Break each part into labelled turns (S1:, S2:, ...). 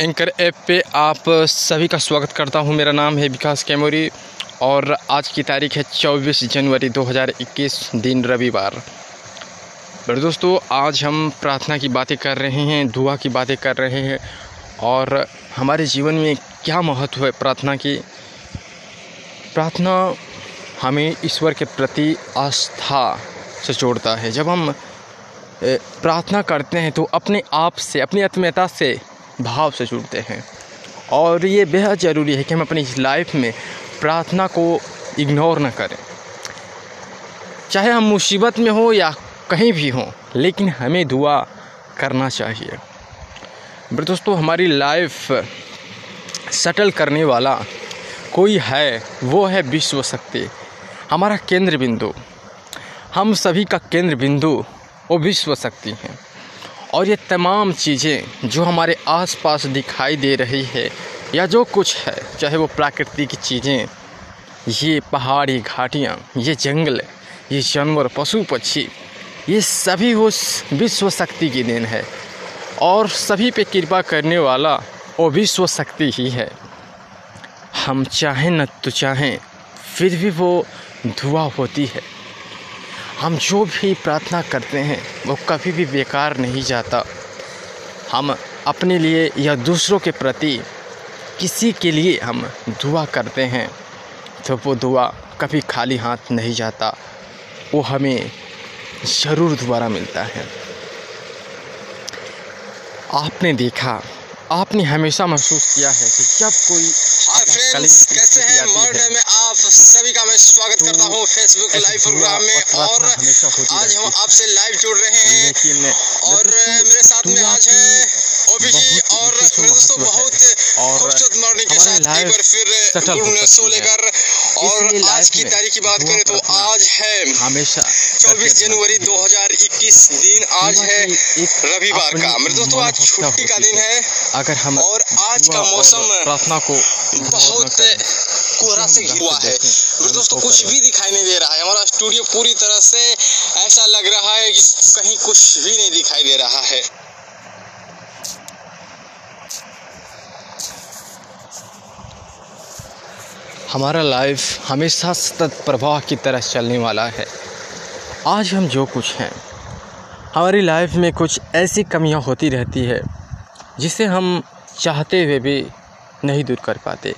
S1: Anchor app पे आप सभी का स्वागत करता हूँ। मेरा नाम है विकास कैमोरी और आज की तारीख है 24 जनवरी 2021 दिन रविवार। बड़े दोस्तों, आज हम प्रार्थना की बातें कर रहे हैं, दुआ की बातें कर रहे हैं और हमारे जीवन में क्या महत्व है प्रार्थना की? प्रार्थना हमें ईश्वर के प्रति आस्था से जोड़ता है। जब हम प्रार्थना करते हैं तो अपने आप से, अपनी आत्मीयता से भाव से जुड़ते हैं। और ये बेहद ज़रूरी है कि हम अपनी लाइफ में प्रार्थना को इग्नोर ना करें। चाहे हम मुसीबत में हो या कहीं भी हों, लेकिन हमें दुआ करना चाहिए। दोस्तों हमारी लाइफ सेटल करने वाला कोई है, वो है विश्व शक्ति। हमारा केंद्र बिंदु हम सभी का केंद्र बिंदु वो विश्व शक्ति हैं। और ये तमाम चीज़ें जो हमारे आसपास दिखाई दे रही है, या जो कुछ है, चाहे वो प्राकृतिक चीज़ें, ये पहाड़ी घाटियाँ, ये जंगल, ये जानवर, पशु, पक्षी, ये सभी उस विश्व शक्ति की देन है। और सभी पे कृपा करने वाला वो विश्व शक्ति ही है। हम चाहें न तो चाहें, फिर भी वो दुआ होती है। हम जो भी प्रार्थना करते हैं, वो कभी भी बेकार नहीं जाता। हम अपने लिए या दूसरों के प्रति किसी के लिए हम दुआ करते हैं तो वो दुआ कभी खाली हाथ नहीं जाता। वो हमें ज़रूर दोबारा मिलता है। आपने देखा, आपने हमेशा महसूस किया है कि जब कोई
S2: कैसे हैं? मर्ड में आप सभी का मैं स्वागत तो करता हूँ फेसबुक लाइव प्रोग्राम में और आज हम आपसे लाइव जुड़ रहे हैं और मेरे साथ में आज है ओबीजी और मेरे दोस्तों बहुत खूबसूरत मॉर्निंग के साथ एक बार फिर शो लेकर और आज की तारीख की बात करें तो आज है
S1: हमेशा
S2: चौबीस जनवरी 2021 दिन आज है रविवार का। मेरे दोस्तों आज छुट्टी का दिन है।
S1: अगर हम
S2: और आज का मौसम
S1: प्रार्थना को
S2: बहुत कोहरा से घिरा है। मेरे दोस्तों कुछ भी दिखाई नहीं दे रहा है। हमारा स्टूडियो पूरी तरह से ऐसा लग रहा है कि कहीं कुछ भी नहीं दिखाई दे रहा है।
S1: हमारा लाइफ हमेशा सतत प्रवाह की तरह चलने वाला है। आज हम जो कुछ हैं, हमारी लाइफ में कुछ ऐसी कमियाँ होती रहती है, जिसे हम चाहते हुए भी नहीं दूर कर पाते।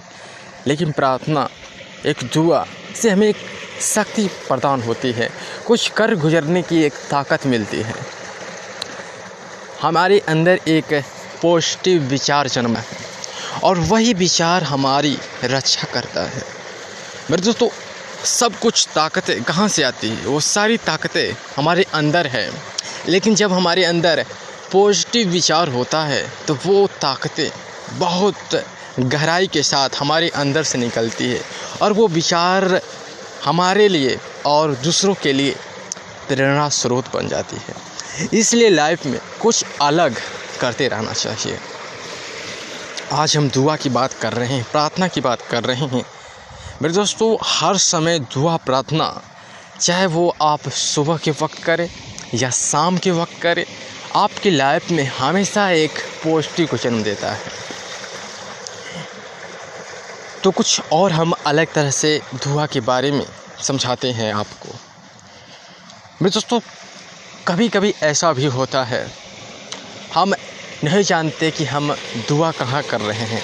S1: लेकिन प्रार्थना, एक दुआ से हमें एक शक्ति प्रदान होती है। कुछ कर गुजरने की एक ताकत मिलती है। हमारे अंदर एक पॉजिटिव विचार जन्म है और वही विचार हमारी रक्षा करता है। मेरे दोस्तों, सब कुछ ताकतें कहाँ से आती है? वो सारी ताकतें हमारे अंदर है। लेकिन जब हमारे अंदर पॉजिटिव विचार होता है तो वो ताकतें बहुत गहराई के साथ हमारे अंदर से निकलती है। और वो विचार हमारे लिए और दूसरों के लिए प्रेरणा स्रोत बन जाती है। इसलिए लाइफ में कुछ अलग करते रहना चाहिए। आज हम दुआ की बात कर रहे हैं, प्रार्थना की बात कर रहे हैं। मेरे दोस्तों, हर समय दुआ प्रार्थना, चाहे वो आप सुबह के वक्त करें या शाम के वक्त करें, आपकी लाइफ में हमेशा एक पॉजिटिव को जन्म देता है। तो कुछ और हम अलग तरह से दुआ के बारे में समझाते हैं आपको। मेरे दोस्तों कभी कभी ऐसा भी होता है, हम नहीं जानते कि हम दुआ कहाँ कर रहे हैं।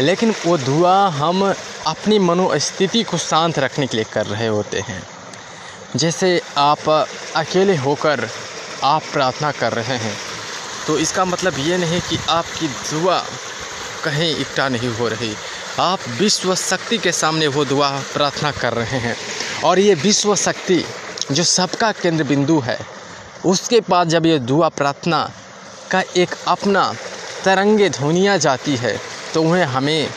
S1: लेकिन वो दुआ हम अपनी मनोस्थिति को शांत रखने के लिए कर रहे होते हैं। जैसे आप अकेले होकर आप प्रार्थना कर रहे हैं तो इसका मतलब ये नहीं कि आपकी दुआ कहीं इकट्ठा नहीं हो रही। आप विश्व शक्ति के सामने वो दुआ प्रार्थना कर रहे हैं। और ये विश्व शक्ति जो सबका केंद्र बिंदु है, उसके बाद जब ये दुआ प्रार्थना का एक अपना तरंगे ध्वनिया जाती है तो वह हमें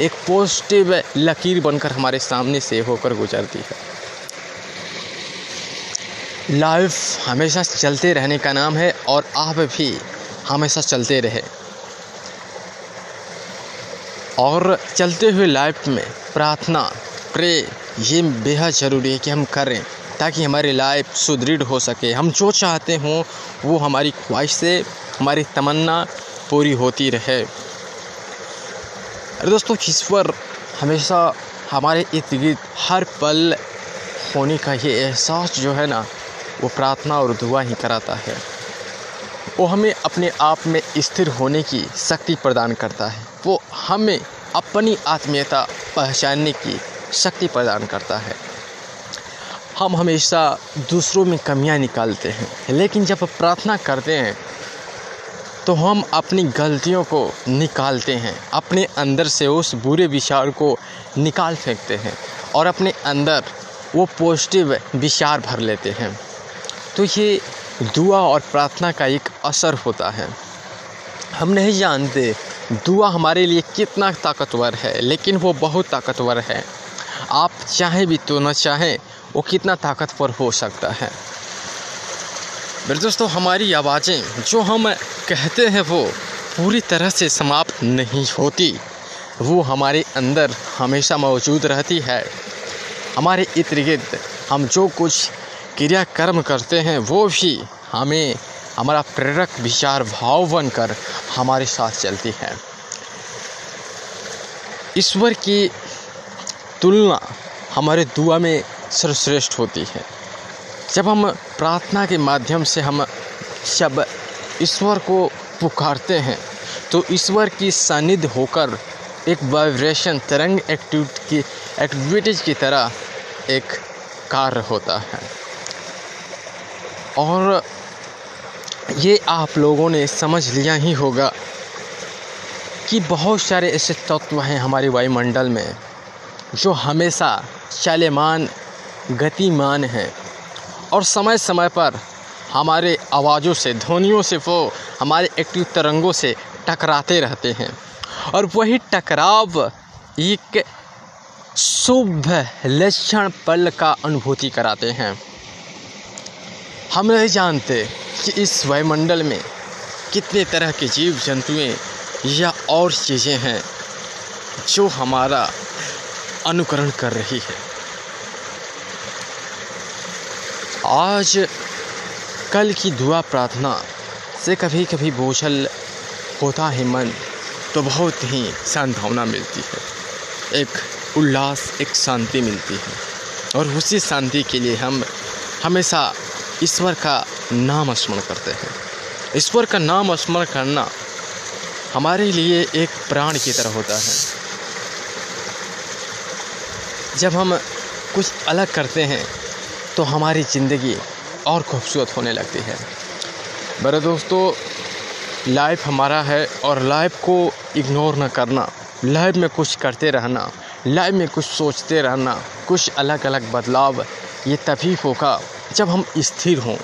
S1: एक पॉजिटिव लकीर बनकर हमारे सामने से होकर गुजरती है। लाइफ हमेशा चलते रहने का नाम है और आप भी हमेशा चलते रहे। और चलते हुए लाइफ में प्रार्थना प्रे ये बेहद ज़रूरी है कि हम करें। ताकि हमारी लाइफ सुदृढ़ हो सके। हम जो चाहते हों, वो हमारी ख्वाहिश से, हमारी तमन्ना पूरी होती रहे। अरे दोस्तों, ईश्वर हमेशा हमारे इर्द गिर्द हर पल होने का ये एहसास जो है ना, वो प्रार्थना और दुआ ही कराता है। वो हमें अपने आप में स्थिर होने की शक्ति प्रदान करता है। वो हमें अपनी आत्मीयता पहचानने की शक्ति प्रदान करता है। हम हमेशा दूसरों में कमियाँ निकालते हैं। लेकिन जब प्रार्थना करते हैं तो हम अपनी गलतियों को निकालते हैं, अपने अंदर से उस बुरे विचार को निकाल फेंकते हैं और अपने अंदर वो पॉजिटिव विचार भर लेते हैं। तो ये दुआ और प्रार्थना का एक असर होता है। हम नहीं जानते दुआ हमारे लिए कितना ताकतवर है, लेकिन वो बहुत ताकतवर है। आप चाहें भी तो न चाहें, वो कितना ताकतवर हो सकता है। मेरे दोस्तों, हमारी आवाज़ें, जो हम कहते हैं, वो पूरी तरह से समाप्त नहीं होती। वो हमारे अंदर हमेशा मौजूद रहती है। हमारे इर्द गिर्द हम जो कुछ क्रियाकर्म करते हैं, वो भी हमें, हमारा प्रेरक विचार, भाव बनकर हमारे साथ चलती है। ईश्वर की तुलना हमारे दुआ में सर्वश्रेष्ठ होती है। जब हम प्रार्थना के माध्यम से हम जब ईश्वर को पुकारते हैं तो ईश्वर की सानिध्य होकर एक वाइब्रेशन, तरंग एक्टिविट की एक्टिविटीज़ की तरह एक कार्य होता है। और ये आप लोगों ने समझ लिया ही होगा कि बहुत सारे ऐसे तत्व हैं हमारे वायुमंडल में जो हमेशा चलमान, गतिमान हैं। और समय समय पर हमारे आवाज़ों से, ध्वनियों से वो हमारे एक्टिव तरंगों से टकराते रहते हैं। और वही टकराव एक शुभ लक्षण पल का अनुभूति कराते हैं। हम नहीं जानते कि इस वायुमंडल में कितने तरह के जीव जंतुएँ या और चीज़ें हैं जो हमारा अनुकरण कर रही है। आज कल की दुआ प्रार्थना से कभी कभी बोझल होता है मन तो बहुत ही सांत्वना मिलती है। एक उल्लास, एक शांति मिलती है। और उसी शांति के लिए हम हमेशा ईश्वर का नाम स्मरण करते हैं। ईश्वर का नाम स्मरण करना हमारे लिए एक प्राण की तरह होता है। जब हम कुछ अलग करते हैं तो हमारी ज़िंदगी और खूबसूरत होने लगती है। मेरे दोस्तों, लाइफ हमारा है और लाइफ को इग्नोर न करना। लाइफ में कुछ करते रहना, लाइफ में कुछ सोचते रहना, कुछ अलग अलग बदलाव, ये तभी होगा जब हम स्थिर हों।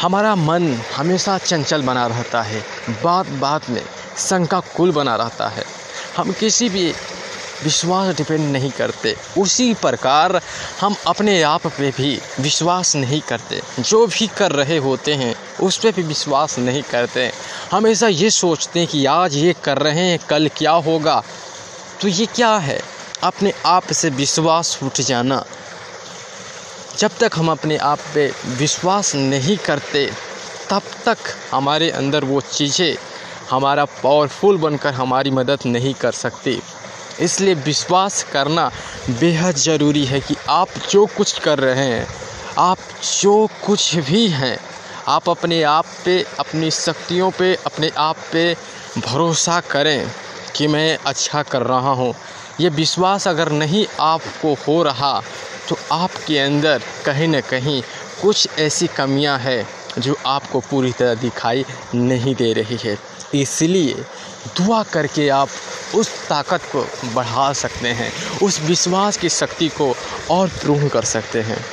S1: हमारा मन हमेशा चंचल बना रहता है बात बात में शंका कुल बना रहता है। हम किसी भी विश्वास डिपेंड नहीं करते। उसी प्रकार हम अपने आप पे भी विश्वास नहीं करते। जो भी कर रहे होते हैं, उस पर भी विश्वास नहीं करते। हमेशा ये सोचते हैं कि आज ये कर रहे हैं, कल क्या होगा? तो ये क्या है? अपने आप से विश्वास उठ जाना। जब तक हम अपने आप पे विश्वास नहीं करते, तब तक हमारे अंदर वो चीज़ें, हमारा पावरफुल बनकर हमारी मदद नहीं कर सकती। इसलिए विश्वास करना बेहद ज़रूरी है कि आप जो कुछ कर रहे हैं, आप जो कुछ भी हैं, आप अपने आप पे, अपनी शक्तियों पे, अपने आप पे भरोसा करें कि मैं अच्छा कर रहा हूँ। ये विश्वास अगर नहीं आपको हो रहा तो आपके अंदर कहीं ना कहीं कुछ ऐसी कमियाँ हैं जो आपको पूरी तरह दिखाई नहीं दे रही है। इसलिए दुआ करके आप उस ताकत को बढ़ा सकते हैं, उस विश्वास की शक्ति को और प्रूव कर सकते हैं।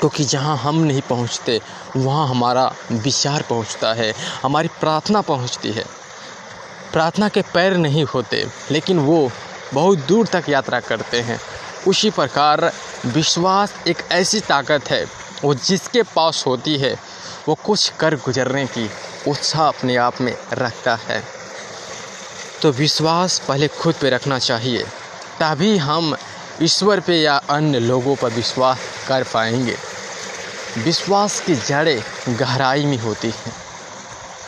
S1: क्योंकि जहाँ हम नहीं पहुँचते, वहाँ हमारा विचार पहुँचता है, हमारी प्रार्थना पहुँचती है। प्रार्थना के पैर नहीं होते, लेकिन वो बहुत दूर तक यात्रा करते हैं। उसी प्रकार विश्वास एक ऐसी ताकत है, वो जिसके पास होती है, वो कुछ कर गुजरने की उत्साह अपने आप में रखता है। तो विश्वास पहले खुद पे रखना चाहिए। तभी हम ईश्वर पे या अन्य लोगों पर विश्वास कर पाएँगे। विश्वास की जड़ें गहराई में होती हैं।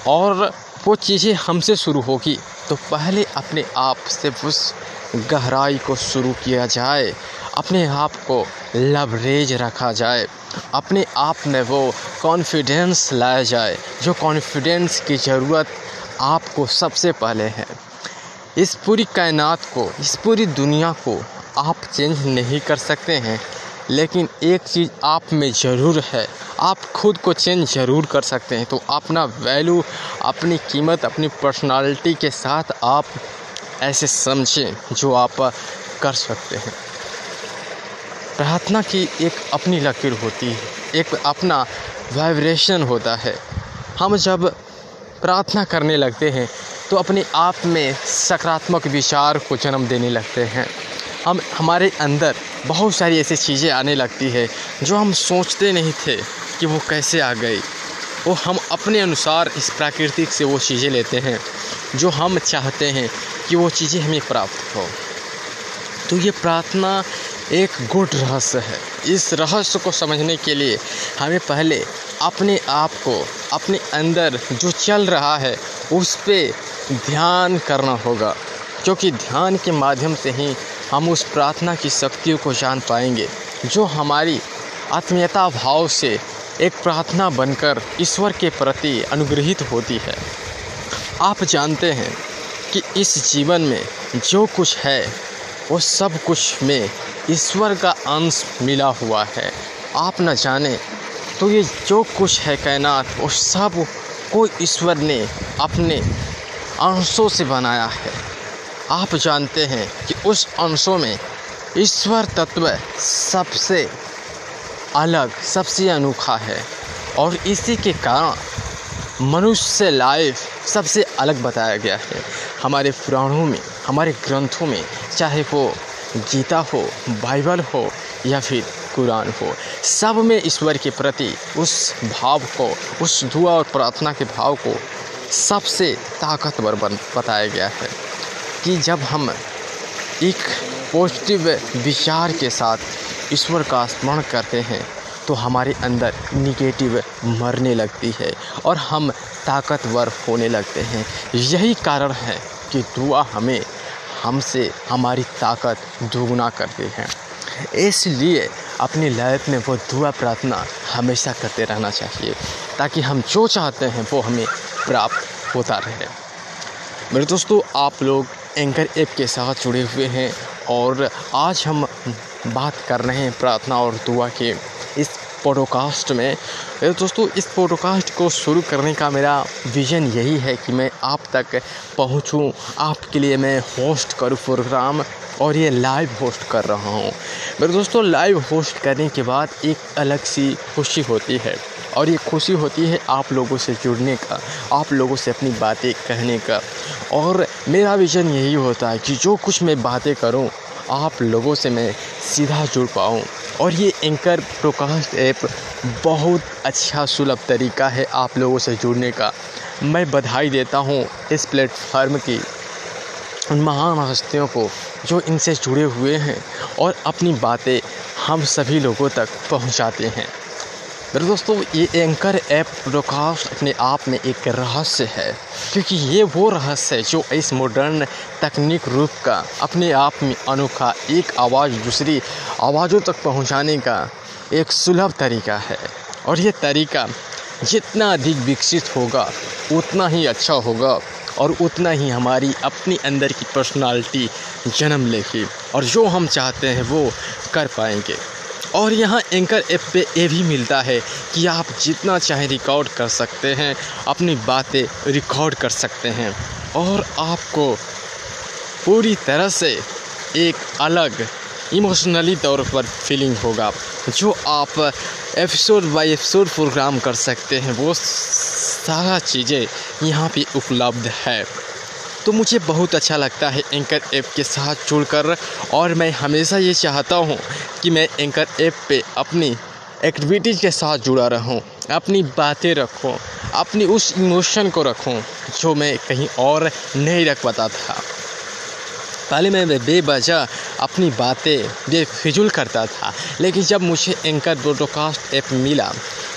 S1: और वो चीज़ें हमसे शुरू होगी तो पहले अपने आप से उस गहराई को शुरू किया जाए। अपने आप को लवरेज रखा जाए। अपने आप में वो कॉन्फिडेंस लाया जाए। जो कॉन्फिडेंस की ज़रूरत आपको सबसे पहले है। इस पूरी कायनात को, इस पूरी दुनिया को आप चेंज नहीं कर सकते हैं। लेकिन एक चीज़ आप में ज़रूर है, आप खुद को चेंज ज़रूर कर सकते हैं। तो अपना वैल्यू अपनी कीमत, अपनी पर्सनालिटी के साथ आप ऐसे समझें जो आप कर सकते हैं। प्रार्थना की एक अपनी लकीर होती है, एक अपना वाइब्रेशन होता है। हम जब प्रार्थना करने लगते हैं तो अपने आप में सकारात्मक विचार को जन्म देने लगते हैं। हम, हमारे अंदर बहुत सारी ऐसी चीज़ें आने लगती है जो हम सोचते नहीं थे कि वो कैसे आ गई। वो हम अपने अनुसार इस प्राकृतिक से वो चीज़ें लेते हैं, जो हम चाहते हैं कि वो चीज़ें हमें प्राप्त हो। तो ये प्रार्थना एक गुड रहस्य है। इस रहस्य को समझने के लिए हमें पहले अपने आप को, अपने अंदर जो चल रहा है, उस पर ध्यान करना होगा। क्योंकि ध्यान के माध्यम से ही हम उस प्रार्थना की शक्तियों को जान पाएँगे, जो हमारी आत्मीयता भाव से एक प्रार्थना बनकर ईश्वर के प्रति अनुग्रहित होती है। आप जानते हैं कि इस जीवन में जो कुछ है, वो सब कुछ में ईश्वर का अंश मिला हुआ है। आप न जाने तो ये जो कुछ है कायनात, वो सबको ईश्वर ने अपने अंशों से बनाया है। आप जानते हैं कि उस अंशों में ईश्वर तत्व सबसे अलग, सबसे अनोखा है और इसी के कारण मनुष्य लाइफ सबसे अलग बताया गया है। हमारे पुराणों में, हमारे ग्रंथों में, चाहे वो गीता हो, बाइबल हो या फिर कुरान हो, सब में ईश्वर के प्रति उस भाव को, उस दुआ और प्रार्थना के भाव को सबसे ताकतवर बन, बताया गया है कि जब हम एक पॉजिटिव विचार के साथ ईश्वर का स्मरण करते हैं तो हमारे अंदर निगेटिव मरने लगती है और हम ताकतवर होने लगते हैं। यही कारण है कि दुआ हमें हमसे हमारी ताकत दोगुना करती है। इसलिए अपनी लाइफ में वो दुआ प्रार्थना हमेशा करते रहना चाहिए, ताकि हम जो चाहते हैं वो हमें प्राप्त होता रहे। मेरे दोस्तों, आप लोग एंकर ऐप के साथ जुड़े हुए हैं और आज हम बात कर रहे हैं प्रार्थना और दुआ के इस पॉडकास्ट में। मेरे दोस्तों, इस पॉडकास्ट को शुरू करने का मेरा विज़न यही है कि मैं आप तक पहुंचूं, आपके लिए मैं होस्ट करूँ प्रोग्राम और ये लाइव होस्ट कर रहा हूँ। मेरे दोस्तों लाइव होस्ट करने के बाद एक अलग सी खुशी होती है। और ये खुशी होती है आप लोगों से जुड़ने का, आप लोगों से अपनी बातें कहने का। और मेरा विज़न यही होता है कि जो कुछ मैं बातें करूँ, आप लोगों से मैं सीधा जुड़ पाऊँ। और ये एंकर प्रोकास्ट ऐप बहुत अच्छा सुलभ तरीका है आप लोगों से जुड़ने का। मैं बधाई देता हूँ इस प्लेटफार्म की उन महान हस्तियों को जो इनसे जुड़े हुए हैं और अपनी बातें हम सभी लोगों तक पहुंचाते हैं। मेरे दोस्तों, ये एंकर ऐप ब्रॉडकास्ट अपने आप में एक रहस्य है, क्योंकि ये वो रहस्य है जो इस मॉडर्न तकनीक रूप का, अपने आप में अनोखा एक आवाज़ दूसरी आवाज़ों तक पहुँचाने का एक सुलभ तरीका है। और ये तरीका जितना अधिक विकसित होगा, उतना ही अच्छा होगा और उतना ही हमारी अपनी अंदर की पर्सनालिटी जन्म लेगी और जो हम चाहते हैं वो कर पाएँगे। और यहाँ एंकर ऐप पे ये भी मिलता है कि आप जितना चाहे रिकॉर्ड कर सकते हैं, अपनी बातें रिकॉर्ड कर सकते हैं। और आपको पूरी तरह से एक अलग इमोशनली तौर पर फीलिंग होगा, जो आप एपिसोड बाय एपिसोड प्रोग्राम कर सकते हैं। वो सारा चीज़ें यहाँ पे उपलब्ध है। तो मुझे बहुत अच्छा लगता है एंकर ऐप के साथ जुड़कर और मैं हमेशा ये चाहता हूँ कि मैं एंकर ऐप पे अपनी एक्टिविटीज़ के साथ जुड़ा रहूँ, अपनी बातें रखूँ, अपनी उस इमोशन को रखूँ जो मैं कहीं और नहीं रख पाता था। पहले मैं बेवजह अपनी बातें बेफिजुल करता था, लेकिन जब मुझे एंकर ब्रॉडकास्ट ऐप मिला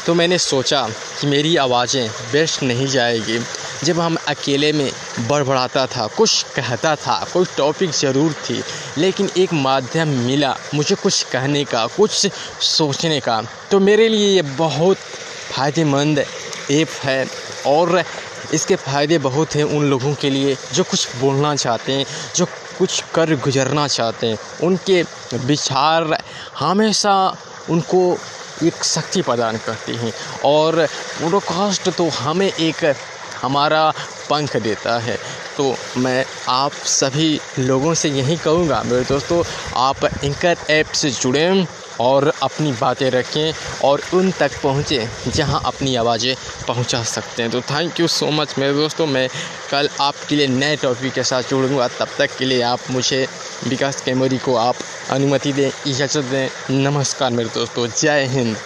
S1: तो मैंने सोचा कि मेरी आवाज़ें बेस्ट नहीं जाएगी। जब हम अकेले में बड़बड़ाता था, कुछ कहता था, कोई टॉपिक ज़रूर थी, लेकिन एक माध्यम मिला मुझे कुछ कहने का, कुछ सोचने का। तो मेरे लिए ये बहुत फ़ायदेमंद ऐप है और इसके फ़ायदे बहुत हैं उन लोगों के लिए जो कुछ बोलना चाहते हैं, जो कुछ कर गुजरना चाहते हैं। उनके विचार हमेशा उनको एक शक्ति प्रदान करती हैं और पॉडकास्ट तो हमें एक हमारा पंख देता है। तो मैं आप सभी लोगों से यही कहूँगा, मेरे दोस्तों, आप एंकर ऐप से जुड़ें और अपनी बातें रखें और उन तक पहुँचें जहाँ अपनी आवाज़ें पहुँचा सकते हैं। तो थैंक यू सो मच मेरे दोस्तों, मैं कल आपके लिए नए टॉपिक के साथ जुड़ूँगा। तब तक के लिए आप मुझे विकास कैमोरी को आप अनुमति दें, इजाज़त दें। नमस्कार मेरे दोस्तों, जय हिंद।